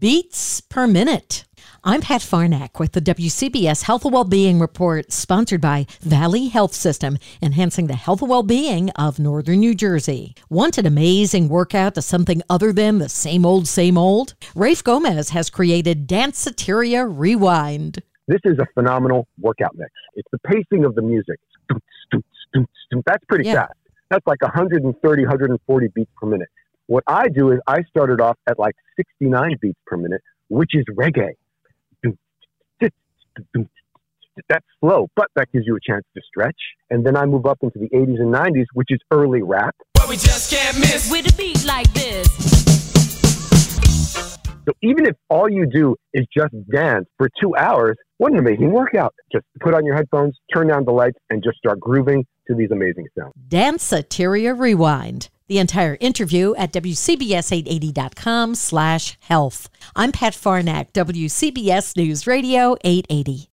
beats per minute. I'm Pat Farnack with the WCBS Health and Wellbeing Report, sponsored by Valley Health System, enhancing the health and well-being of Northern New Jersey. Want an amazing workout to something other than the same old, same old? Rafe Gomez has created Danceteria Rewind. This is a phenomenal workout mix. It's the pacing of the music. That's pretty yeah. fast. That's like 130, 140 beats per minute. What I do is I started off at like 69 beats per minute, which is reggae. That's slow, but that gives you a chance to stretch. And then I move up into the 80s and 90s, which is early rap. But we just can't miss with a beat like this. So even if all you do is just dance for two hours, what an amazing workout. Just put on your headphones, turn down the lights, and just start grooving to these amazing sounds. Danceteria Rewind. The entire interview at WCBS880.com slash health. I'm Pat Farnack, WCBS News Radio 880.